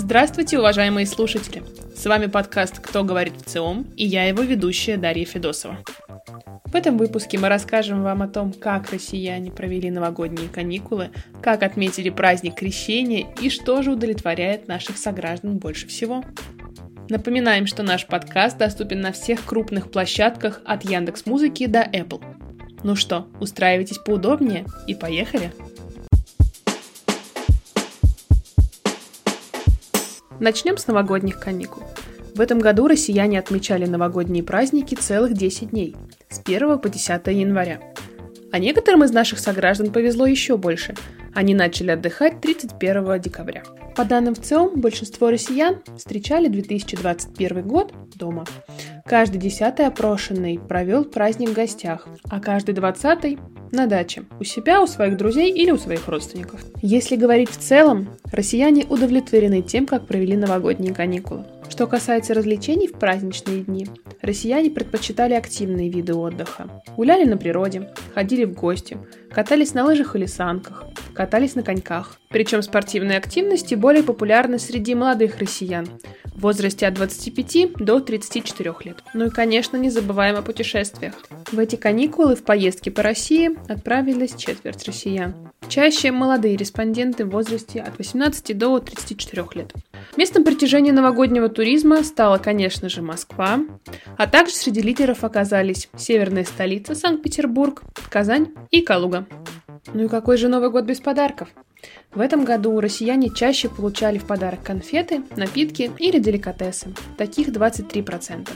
Здравствуйте, уважаемые слушатели! С вами подкаст «Кто говорит в ЦИОМ» и я его ведущая Дарья Федосова. В этом выпуске мы расскажем вам о том, как россияне провели новогодние каникулы, как отметили праздник Крещения и что же удовлетворяет наших сограждан больше всего. Напоминаем, что наш подкаст доступен на всех крупных площадках от Яндекс Музыки до Apple. Ну что, устраивайтесь поудобнее и поехали! Начнем с новогодних каникул. В этом году россияне отмечали новогодние праздники целых 10 дней, с 1 по 10 января. А некоторым из наших сограждан повезло еще больше. Они начали отдыхать 31 декабря. По данным в ЦИОМ, большинство россиян встречали 2021 год дома. Каждый десятый опрошенный провел праздник в гостях, а каждый двадцатый на даче, у себя, у своих друзей или у своих родственников. Если говорить в целом, россияне удовлетворены тем, как провели новогодние каникулы. Что касается развлечений в праздничные дни, россияне предпочитали активные виды отдыха. Гуляли на природе, ходили в гости, катались на лыжах или санках, катались на коньках. Причем спортивные активности более популярны среди молодых россиян в возрасте от 25 до 34 лет. Ну и, конечно, не забываем о путешествиях. В эти каникулы в поездке по России отправились четверть россиян. Чаще молодые респонденты в возрасте от 18 до 34 лет. Местом притяжения новогоднего туризма стала, конечно же, Москва, а также среди лидеров оказались северная столица Санкт-Петербург, Казань и Калуга. Ну и какой же Новый год без подарков? В этом году россияне чаще получали в подарок конфеты, напитки или деликатесы. Таких 23%.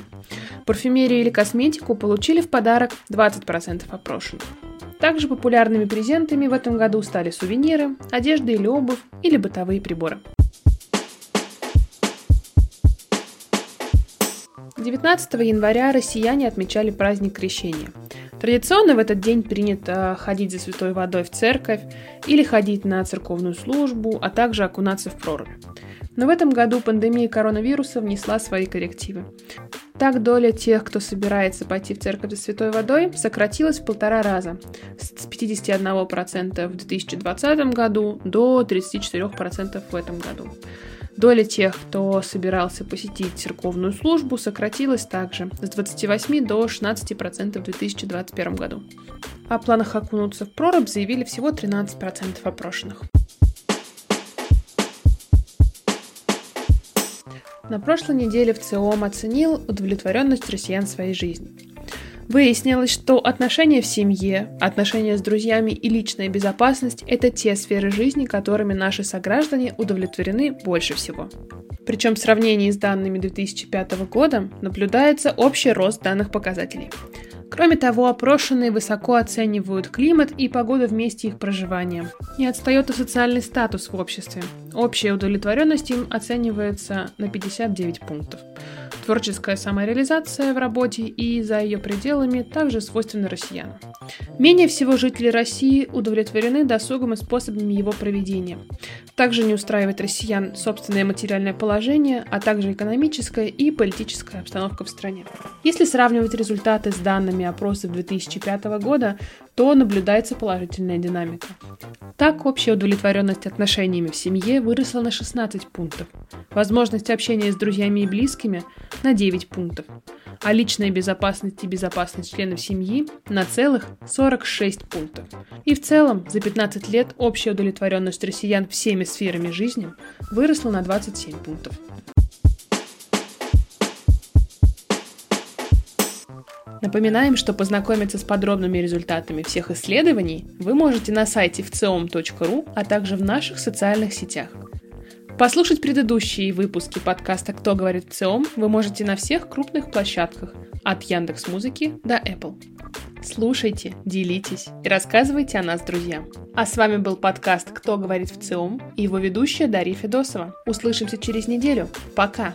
Парфюмерию или косметику получили в подарок 20% опрошенных. Также популярными презентами в этом году стали сувениры, одежда или обувь или бытовые приборы. 19 января россияне отмечали праздник Крещения. Традиционно в этот день принято ходить за святой водой в церковь или ходить на церковную службу, а также окунаться в прорубь. Но в этом году пандемия коронавируса внесла свои коррективы. Так доля тех, кто собирается пойти в церковь за святой водой, сократилась в полтора раза с 51% в 2020 году до 34% в этом году. Доля тех, кто собирался посетить церковную службу, сократилась также с 28 до 16% в 2021 году. О планах окунуться в прорубь заявили всего 13% опрошенных. На прошлой неделе в ЦИОМ оценил удовлетворенность россиян своей жизнью. Выяснилось, что отношения в семье, отношения с друзьями и личная безопасность – это те сферы жизни, которыми наши сограждане удовлетворены больше всего. Причем в сравнении с данными 2005 года наблюдается общий рост данных показателей. Кроме того, опрошенные высоко оценивают климат и погоду в месте их проживания. Не отстает и социальный статус в обществе. Общая удовлетворенность им оценивается на 59 пунктов. Творческая самореализация в работе и за ее пределами также свойственна россиянам. Менее всего жители России удовлетворены досугом и способами его проведения. Также не устраивает россиян собственное материальное положение, а также экономическая и политическая обстановка в стране. Если сравнивать результаты с данными опросов 2005 года, то наблюдается положительная динамика. Так, общая удовлетворенность отношениями в семье выросла на 16 пунктов, возможность общения с друзьями и близкими на 9 пунктов, а личная безопасность и безопасность членов семьи на целых 46 пунктов. И в целом за 15 лет общая удовлетворенность россиян всеми сферами жизни выросла на 27 пунктов. Напоминаем, что познакомиться с подробными результатами всех исследований вы можете на сайте вциом.ру, а также в наших социальных сетях. Послушать предыдущие выпуски подкаста «Кто говорит ВЦИОМ» вы можете на всех крупных площадках от Яндекс Музыки до Apple. Слушайте, делитесь и рассказывайте о нас друзьям. А с вами был подкаст «Кто говорит в ЦИОМ» и его ведущая Дарья Федосова. Услышимся через неделю. Пока!